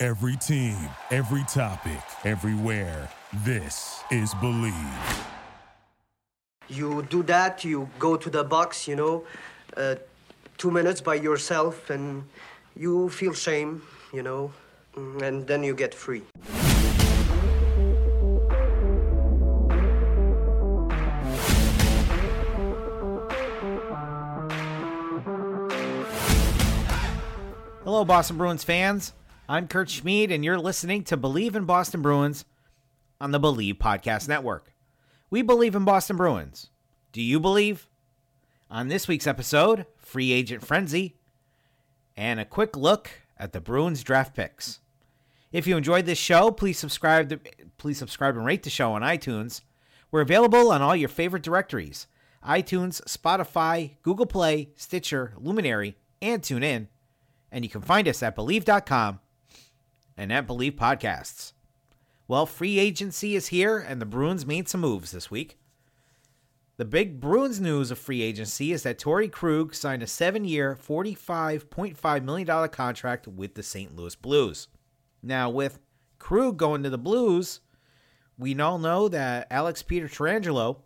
Every team, every topic, everywhere. This is Believe. You do that, you go to the box, you know, uh, two minutes by yourself, and you feel shame, you know, mm, and then you get free. Hello, Boston Bruins fans. I'm Kurt Schmid, and you're listening to Believe in Boston Bruins on the Believe Podcast Network. We believe in Boston Bruins. Do you believe? On this week's episode, free agent frenzy, and a quick look at the Bruins draft picks. If you enjoyed this show, please subscribe to, please subscribe and rate the show on iTunes. We're available on all your favorite directories: iTunes, Spotify, Google Play, Stitcher, Luminary, and TuneIn. And you can find us at believe.com and at Believe Podcasts. Well, free agency is here, and the Bruins made some moves this week. The big Bruins news of free agency is that Torey Krug signed a seven year, $45.5 million contract with the St. Louis Blues. Now, with Krug going to the Blues, we all know that Alex Pietrangelo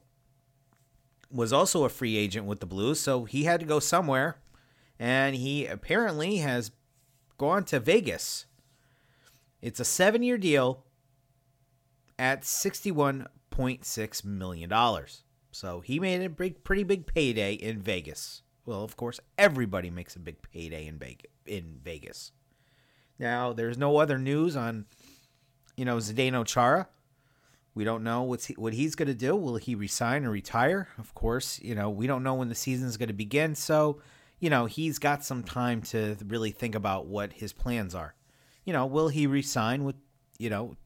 was also a free agent with the Blues, so he had to go somewhere, and he apparently has gone to Vegas. It's a seven year deal at $61.6 million. So he made a big, pretty big payday in Vegas. Well, of course, everybody makes a big payday in in Vegas. Now, there's no other news on, you know, Zdeno Chara. We don't know what's he, what he's going to do. Will he resign or retire? Of course, you know, we don't know when the season is going to begin. So, you know, he's got some time to really think about what his plans are. You know, will he resign with, you know,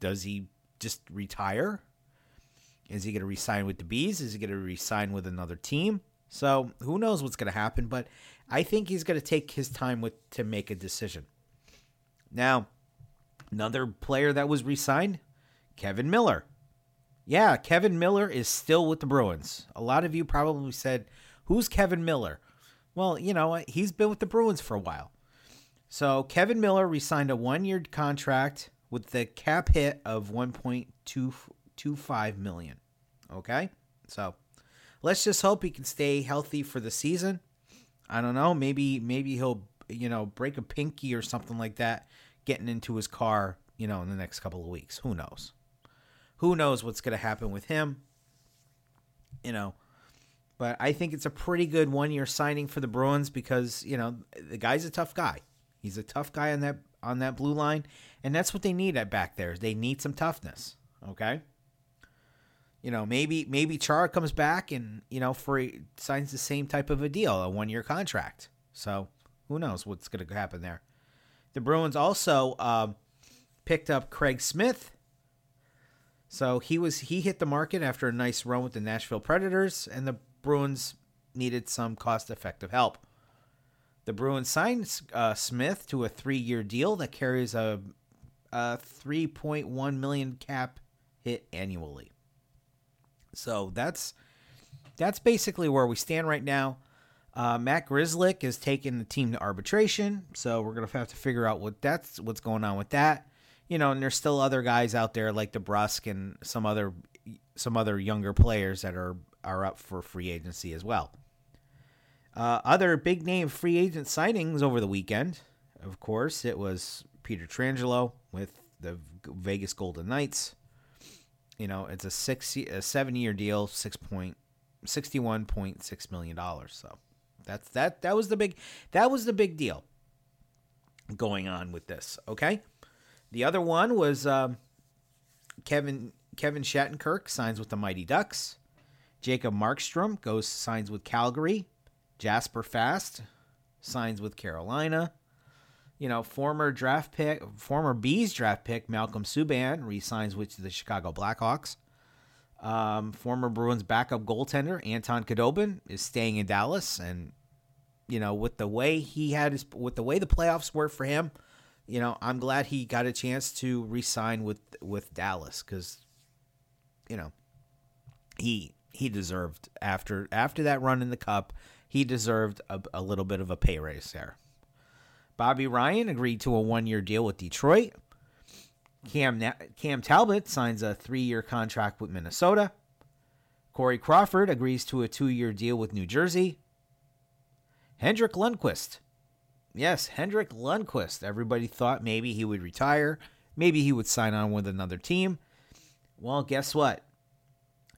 does he just retire? Is he going to resign with the Bees? Is he going to resign with another team? So who knows what's going to happen? But I think he's going to take his time with to make a decision. Now, another player that was resigned, Kevan Miller. Yeah, Kevan Miller is still with the Bruins. A lot of you probably said, "Who's Kevan Miller?" Well, you know, he's been with the Bruins for a while. So Kevan Miller resigned a one-year contract with the cap hit of 1.225 million. Okay? So, let's just hope he can stay healthy for the season. I don't know, maybe maybe he'll, you know, break a pinky or something like that getting into his car, you know, in the next couple of weeks. Who knows? Who knows what's going to happen with him? You know, but I think it's a pretty good one-year signing for the Bruins because, you know, the guy's a tough guy. He's a tough guy on that on that blue line, and that's what they need at back there. They need some toughness. Okay. You know, maybe maybe Chara comes back and you know for signs the same type of a deal, a one year contract. So who knows what's going to happen there? The Bruins also uh, picked up Craig Smith. So he was he hit the market after a nice run with the Nashville Predators, and the Bruins needed some cost effective help. The Bruins signed uh, Smith to a three-year deal that carries a, a 3.1 million cap hit annually. So that's that's basically where we stand right now. Uh, Matt Grzelcyk is taking the team to arbitration, so we're gonna have to figure out what that's what's going on with that. You know, and there's still other guys out there like DeBrusk and some other some other younger players that are are up for free agency as well. Uh, other big name free agent signings over the weekend, of course, it was Pietrangelo with the Vegas Golden Knights. You know, it's a six, a seven year deal, six point, sixty one point six million dollars. So that's that. That was the big. That was the big deal going on with this. Okay, the other one was um, Kevin Kevin Shattenkirk signs with the Mighty Ducks. Jacob Markstrom goes signs with Calgary. Jasper Fast signs with Carolina. You know, former draft pick, former Bees draft pick Malcolm Subban resigns with the Chicago Blackhawks. Um, former Bruins backup goaltender Anton Khudobin is staying in Dallas, and you know, with the way he had his, with the way the playoffs were for him, you know, I'm glad he got a chance to resign with with Dallas because, you know, he he deserved after after that run in the cup, he deserved a, a little bit of a pay raise there. Bobby Ryan agreed to a one year deal with Detroit. Cam Cam Talbot signs a three year contract with Minnesota. Corey Crawford agrees to a two year deal with New Jersey. Henrik Lundqvist. Yes, Henrik Lundqvist. Everybody thought maybe he would retire. Maybe he would sign on with another team. Well, guess what?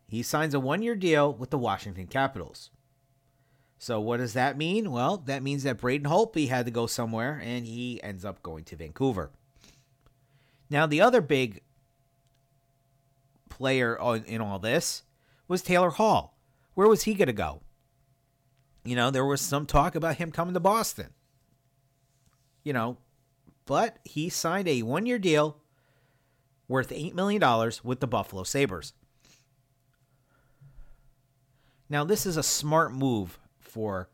He signs a one year deal with the Washington Capitals. So, what does that mean? Well, that means that Braden Holtby had to go somewhere, and he ends up going to Vancouver. Now, the other big player in all this was Taylor Hall. Where was he going to go? You know, there was some talk about him coming to Boston. You know, but he signed a one year deal worth $8 million with the Buffalo Sabres. Now, this is a smart move for,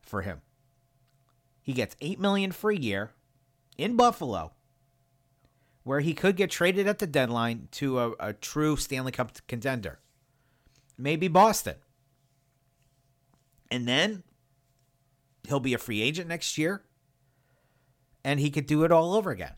for him. He gets $8 million a year in Buffalo where he could get traded at the deadline to a, a true Stanley Cup contender. Maybe Boston. And then he'll be a free agent next year and he could do it all over again.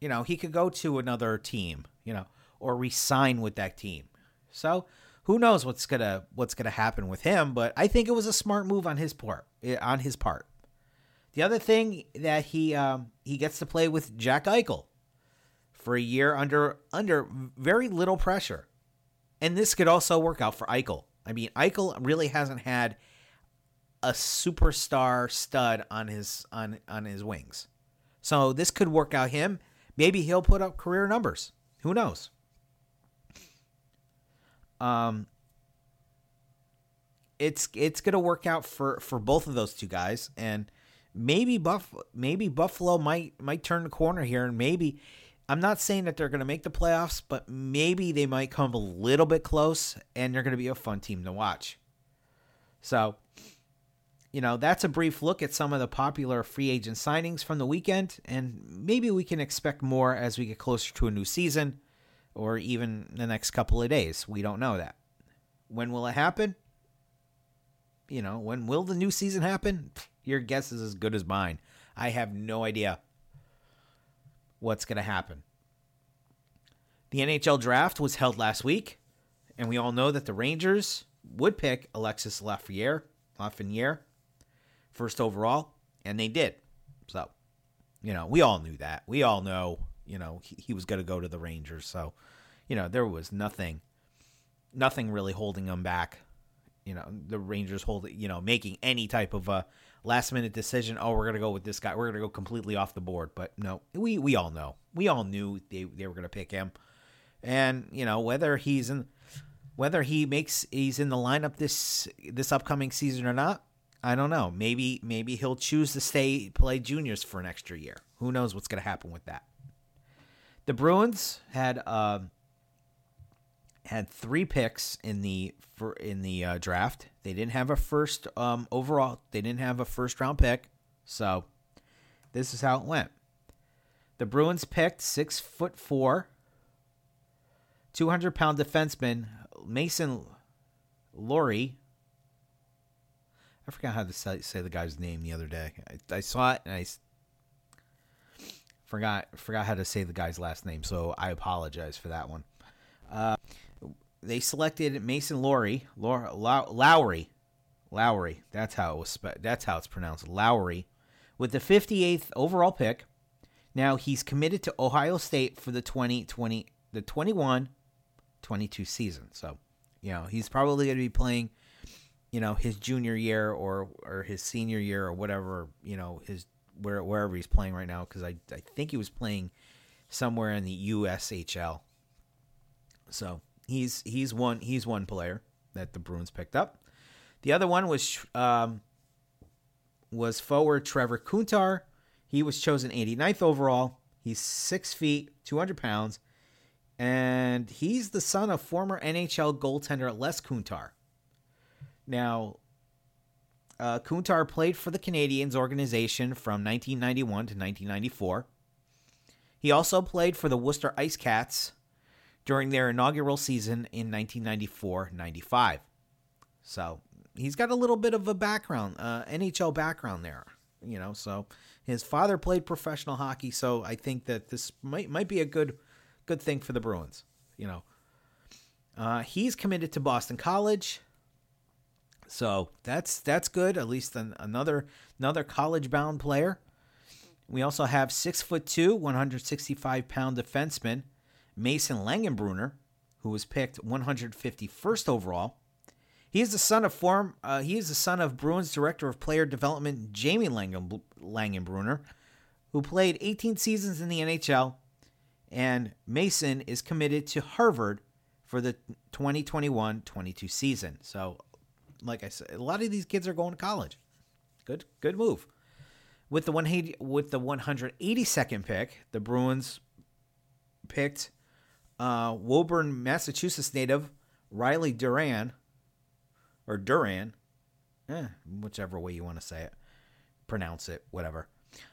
You know, he could go to another team, you know, or resign with that team. So, who knows what's to what's to happen with him, but I think it was a smart move on his part, eh, on his part. The other thing that he um, he gets to play with Jack Eichel for a year under under very little pressure. And this could also work out for Eichel. I mean, Eichel really hasn't had a superstar stud on his on on his wings. So this could work out him. Maybe he'll put up career numbers. Who knows? Um it's it's to work out for for both of those two guys and maybe Buff maybe Buffalo might might turn the corner here and maybe I'm not saying that they're to make the playoffs, but maybe they might come a little bit close and they're to be a fun team to watch. So, you know, that's a brief look at some of the popular free agent signings from the weekend, and maybe we can expect more as we get closer to a new season or even the next couple of days. We don't know that. When will it happen? You know, when will the new season happen? Your guess is as good as mine. I have no idea what's going to happen. The NHL draft was held last week, and we all know that the Rangers would pick Alexis Lafreniere, Lafreniere first overall, and they did. So, you know, we all knew that. We all know, you know, he, he was going to go to the Rangers. So, you know, there was nothing, nothing really holding him back. You know, the Rangers holding, you know, making any type of a last minute decision. Oh, we're gonna go with this guy. We're gonna go completely off the board. But no, we we all know. We all knew they they were gonna pick him. And you know whether he's in, whether he makes he's in the lineup this this upcoming season or not, I don't know. Maybe maybe he'll choose to stay play juniors for an extra year. Who knows what's gonna happen with that? The Bruins had. Uh, had three picks in the for in the uh, draft. They didn't have a first um, overall. They didn't have a first round pick. So this is how it went. The Bruins picked six foot four, two hundred pound defenseman Mason Lohrei. I forgot how to say, say, the guy's name the other day. I, I saw it and I forgot forgot how to say the guy's last name. So I apologize for that one. Uh, they selected Mason Lohrei, Lowry, Lowry. That's how it was. That's how it's pronounced. Lowry, with the 58th overall pick. Now he's committed to Ohio State for the 2020, the 21, 22 season. So, you know, he's probably going to be playing, you know, his junior year or or his senior year or whatever. You know, his where wherever he's playing right now because I I think he was playing somewhere in the USHL. So He's he's one he's one player that the Bruins picked up. The other one was um, was forward Trevor Kuntar. He was chosen 89th overall. He's six feet, 200 pounds, and he's the son of former NHL goaltender Les Kuntar. Now, uh, Kuntar played for the Canadiens organization from 1991 to 1994. He also played for the Worcester Ice Cats during their inaugural season in 1994-95. So he's got a little bit of a background, uh, NHL background there, you know. So his father played professional hockey, so I think that this might might be a good good thing for the Bruins, you know. Uh, he's committed to Boston College, so that's that's good. At least an, another another college bound player. We also have six foot two, 165 pound defenseman Mason Langenbrunner, who was picked 151st overall. He is the son of form. Uh, he is the son of Bruins director of player development Jamie Langen, Langenbrunner, who played 18 seasons in the NHL, and Mason is committed to Harvard for the 2021-22 season. So, like I said, a lot of these kids are going to college. Good, good move. With the one with the 182nd pick, the Bruins picked uh, Woburn, Massachusetts native Riley Duran, or Duran, eh, whichever way you want to say it, pronounce it, whatever.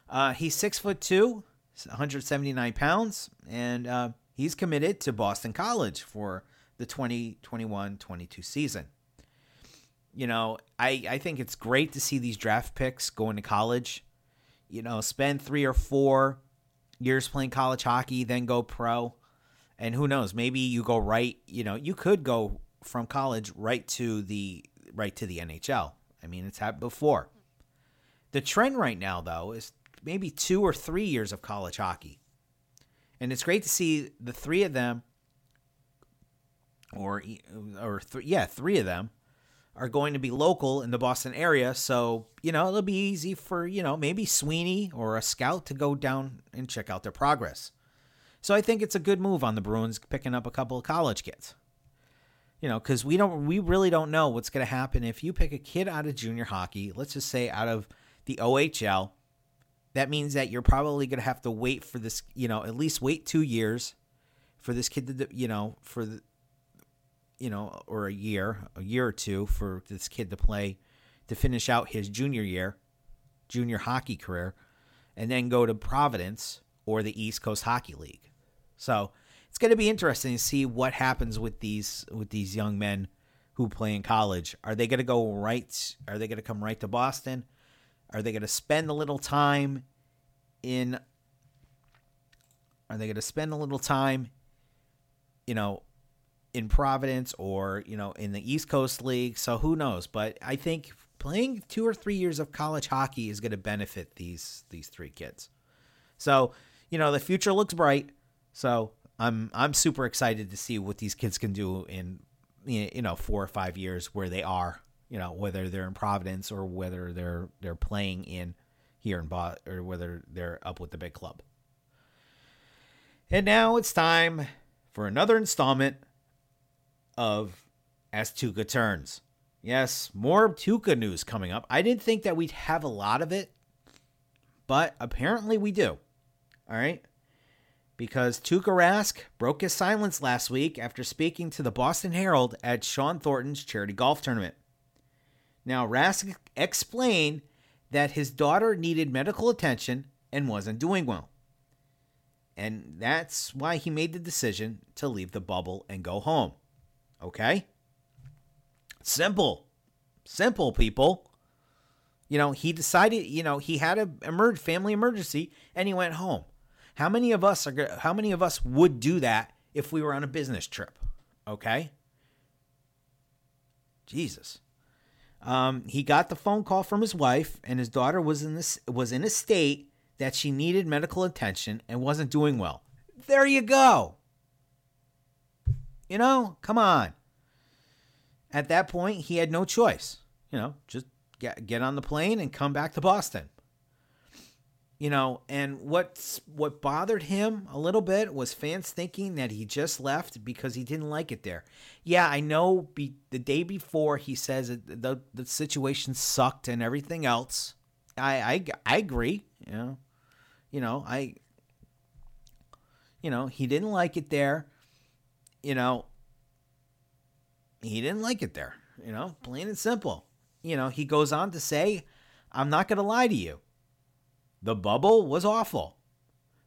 Uh, he's six foot two, 179 pounds, and uh, he's committed to Boston College for the 2021-22 season. You know, I, I think it's great to see these draft picks going to college you know, spend three or four years playing college hockey, then go pro. And who knows, maybe you go right, you know, you could go from college right to the right to the NHL. I mean, it's happened before. The trend right now though is maybe 2 or 3 years of college hockey. And it's great to see the three of them or or th- yeah, three of them are going to be local in the Boston area. So, you know, it'll be easy for, you know, maybe Sweeney or a scout to go down and check out their progress. So I think it's a good move on the Bruins picking up a couple of college kids. You know, because we don't, we really don't know what's going to happen if you pick a kid out of junior hockey. Let's just say out of the OHL. That means that you're probably going to have to wait for this, you know, at least wait two years for this kid to, you know, for the, you know, or a year, a year or two for this kid to play to finish out his junior year, junior hockey career, and then go to Providence or the East Coast Hockey League. So it's going to be interesting to see what happens with these with these young men who play in college. Are they going to go right? Are they going to come right to Boston? Are they going to spend a little time in? Are they going to spend a little time, you know, in Providence or you know in the East Coast League. So who knows? But I think playing two or three years of college hockey is going to benefit these these three kids. So you know the future looks bright. So I'm I'm super excited to see what these kids can do in you know four or five years where they are. You know whether they're in Providence or whether they're they're playing in here in Bot or whether they're up with the big club. And now it's time for another installment of As Tuukka Turns. Yes, more Tuukka news coming up. I didn't think that we'd have a lot of it, but apparently we do. All right. Because Tuukka Rask broke his silence last week after speaking to the Boston Herald at Shawn Thornton's charity golf tournament. Now, Rask explained that his daughter needed medical attention and wasn't doing well. And that's why he made the decision to leave the bubble and go home. Okay? Simple. Simple, people. You know, he decided, you know, he had a emerge family emergency and he went home. How many of us are how many of us would do that if we were on a business trip? Okay? Jesus. Um, he got the phone call from his wife, and his daughter was in this was in a state that she needed medical attention and wasn't doing well. There you go. You know, come on. At that point, he had no choice. You know, just get get on the plane and come back to Boston. You know, and what's what bothered him a little bit was fans thinking that he just left because he didn't like it there. Yeah, I know. Be, the day before, he says the the situation sucked and everything else. I I, I agree. You know, You know, I you know, he didn't like it there. You know, he didn't like it there, you know, plain and simple. You know, he goes on to say, I'm not going to lie to you. The bubble was awful.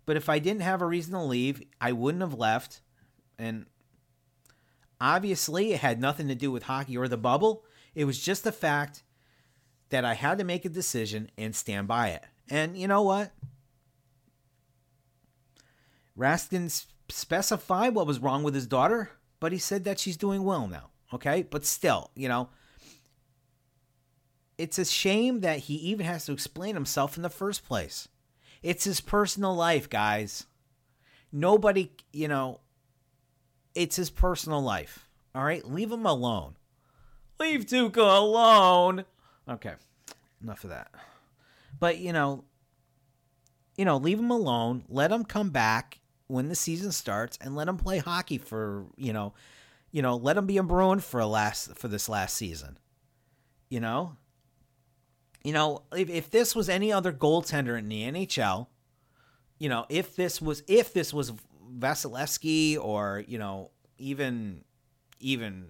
But if I didn't have a reason to leave, I wouldn't have left. And obviously, it had nothing to do with hockey or the bubble. It was just the fact that I had to make a decision and stand by it. And you know what? Raskin specified what was wrong with his daughter, but he said that she's doing well now. Okay. But still, you know, it's a shame that he even has to explain himself in the first place. It's his personal life, guys. Nobody, you know, it's his personal life. All right. Leave him alone. Leave Tuukka alone. Okay. Enough of that. But, you know, you know, leave him alone. Let him come back when the season starts and let him play hockey for, you know, you know, let him be a Bruin for a last for this last season. You know? You know, if, if this was any other goaltender in the NHL, you know, if this was if this was Vasilevskiy or, you know, even even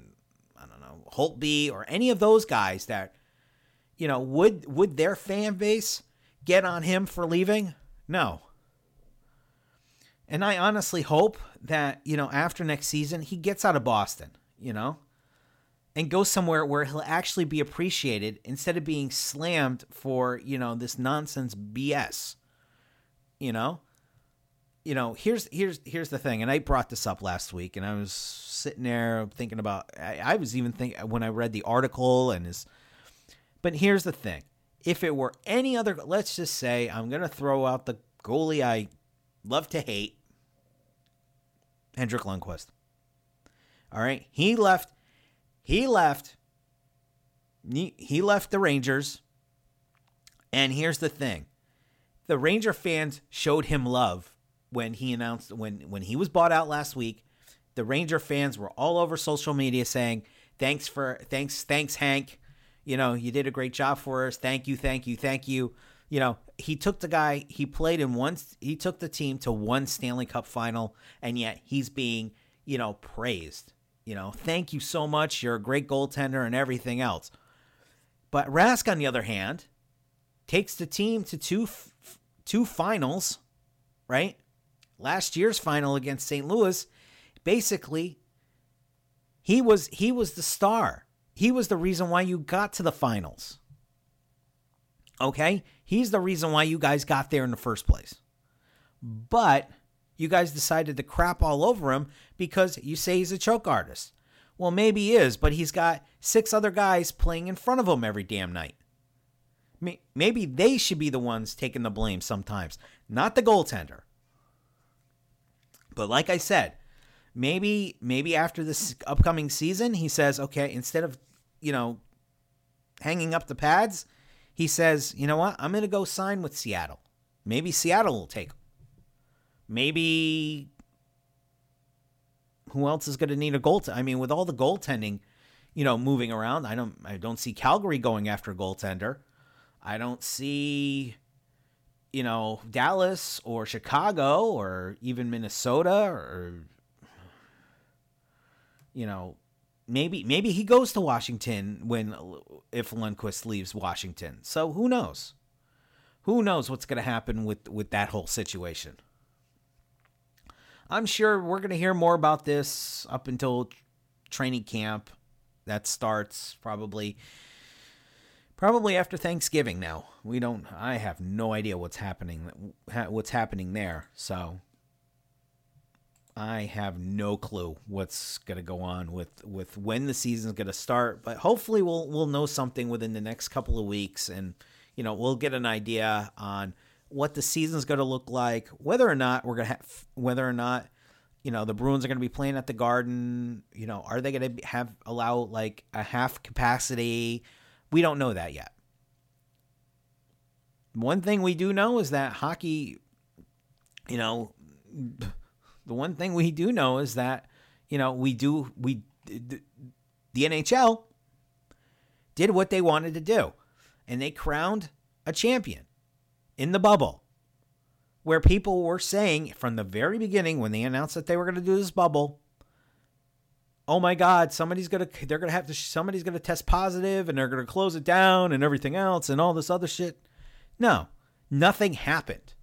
I don't know, Holtby or any of those guys that you know, would would their fan base get on him for leaving? No. And I honestly hope that, you know, after next season, he gets out of Boston, you know, and goes somewhere where he'll actually be appreciated instead of being slammed for, you know, this nonsense BS. You know? You know, here's here's here's the thing, and I brought this up last week, and I was sitting there thinking about I, I was even thinking when I read the article and his but here's the thing. If it were any other let's just say I'm gonna throw out the goalie I love to hate, Henrik Lundqvist. All right, he left. He left. He left the Rangers. And here's the thing: the Ranger fans showed him love when he announced when when he was bought out last week. The Ranger fans were all over social media saying, "Thanks for thanks thanks Hank. You know you did a great job for us. Thank you, thank you, thank you." You know he took the guy. He played in one. He took the team to one Stanley Cup final, and yet he's being you know praised. You know, thank you so much. You're a great goaltender and everything else. But Rask, on the other hand, takes the team to two two finals, right? Last year's final against St. Louis, basically, he was he was the star. He was the reason why you got to the finals. Okay? He's the reason why you guys got there in the first place. But you guys decided to crap all over him because you say he's a choke artist. Well, maybe he is, but he's got six other guys playing in front of him every damn night. Maybe they should be the ones taking the blame sometimes, not the goaltender. But like I said, maybe maybe after this upcoming season, he says, okay, instead of you know hanging up the pads, he says, you know what, I'm going to go sign with Seattle. Maybe Seattle will take him. Maybe who else is going to need a goal? I mean, with all the goaltending, you know, moving around, I don't I don't see Calgary going after a goaltender. I don't see you know, Dallas or Chicago or even Minnesota or you know, maybe maybe he goes to Washington when if Lundqvist leaves Washington. So who knows? Who knows what's going to happen with with that whole situation? I'm sure we're going to hear more about this up until training camp that starts probably probably after Thanksgiving now. We don't I have no idea what's happening what's happening there. So I have no clue what's going to go on with with when the season's going to start, but hopefully we'll we'll know something within the next couple of weeks and you know, we'll get an idea on what the season's going to look like, whether or not we're going to have whether or not you know the Bruins are going to be playing at the Garden, you know, are they going to have allow like a half capacity? We don't know that yet. One thing we do know is that hockey you know, the one thing we do know is that you know we do we the, the NHL did what they wanted to do, and they crowned a champion in the bubble. where people were saying from the very beginning when they announced that they were going to do this bubble, oh my God, somebody's going to, they're going to have to, somebody's going to test positive and they're going to close it down and everything else and all this other shit. No, nothing happened.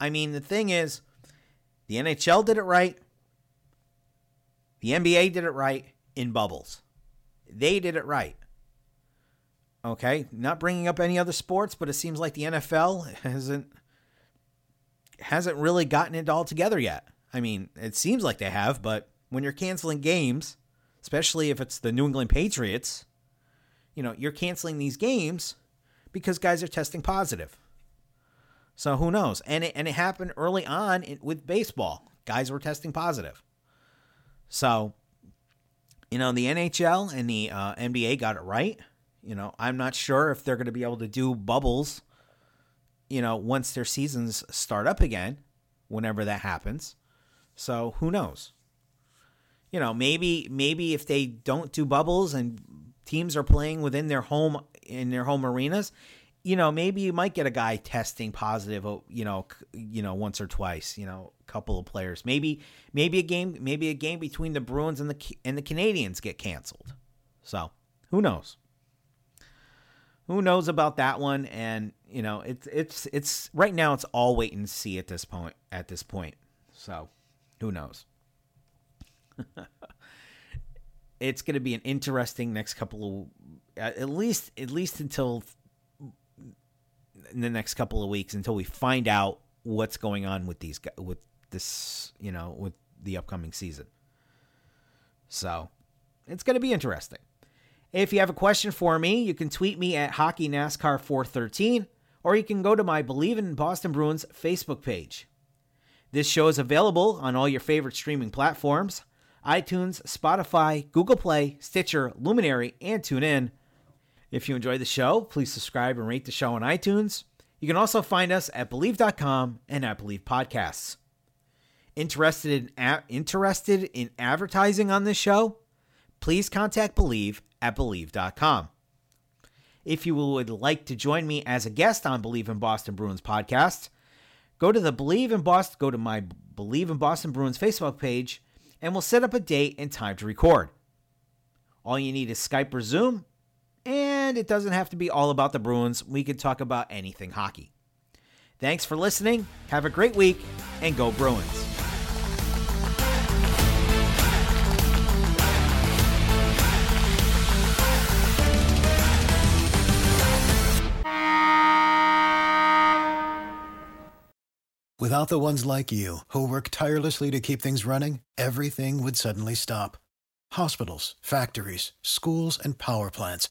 I mean, the thing is, the NHL did it right. The NBA did it right in bubbles. They did it right. Okay, not bringing up any other sports, but it seems like the NFL hasn't hasn't really gotten it all together yet. I mean, it seems like they have, but when you're canceling games, especially if it's the New England Patriots, you know, you're canceling these games because guys are testing positive. So who knows? And it, and it happened early on in, with baseball. Guys were testing positive. So, you know, the NHL and the uh, NBA got it right. You know, I'm not sure if they're going to be able to do bubbles you know, once their seasons start up again, whenever that happens. So who knows? You know, maybe maybe if they don't do bubbles and teams are playing within their home in their home arenas, you know, maybe you might get a guy testing positive, oh, you know, you know, once or twice, you know, a couple of players. Maybe maybe a game maybe a game between the Bruins and the and the Canadiens get canceled. So, who knows? who knows about that one? And you know, it's it's it's right now it's all wait and see at this point. At this point, so who knows? it's going to be an interesting next couple of at least at least until in the next couple of weeks until we find out what's going on with these with this you know with the upcoming season. So it's going to be interesting. If you have a question for me, you can tweet me at Hockey NASCAR 413 or you can go to my Believe in Boston Bruins Facebook page. This show is available on all your favorite streaming platforms iTunes, Spotify, Google Play, Stitcher, Luminary, and TuneIn. If you enjoy the show, please subscribe and rate the show on iTunes. You can also find us at Believe.com and at Believe Podcasts. Interested in a- interested in advertising on this show? Please contact Believe at Believe.com. If you would like to join me as a guest on Believe in Boston Bruins podcast, go to the Believe in Boston, go to my Believe in Boston Bruins Facebook page, and we'll set up a date and time to record. All you need is Skype or Zoom, and it doesn't have to be all about the Bruins. We could talk about anything hockey. Thanks for listening. Have a great week, and go Bruins. Without the ones like you, who work tirelessly to keep things running, everything would suddenly stop. Hospitals, factories, schools, and power plants,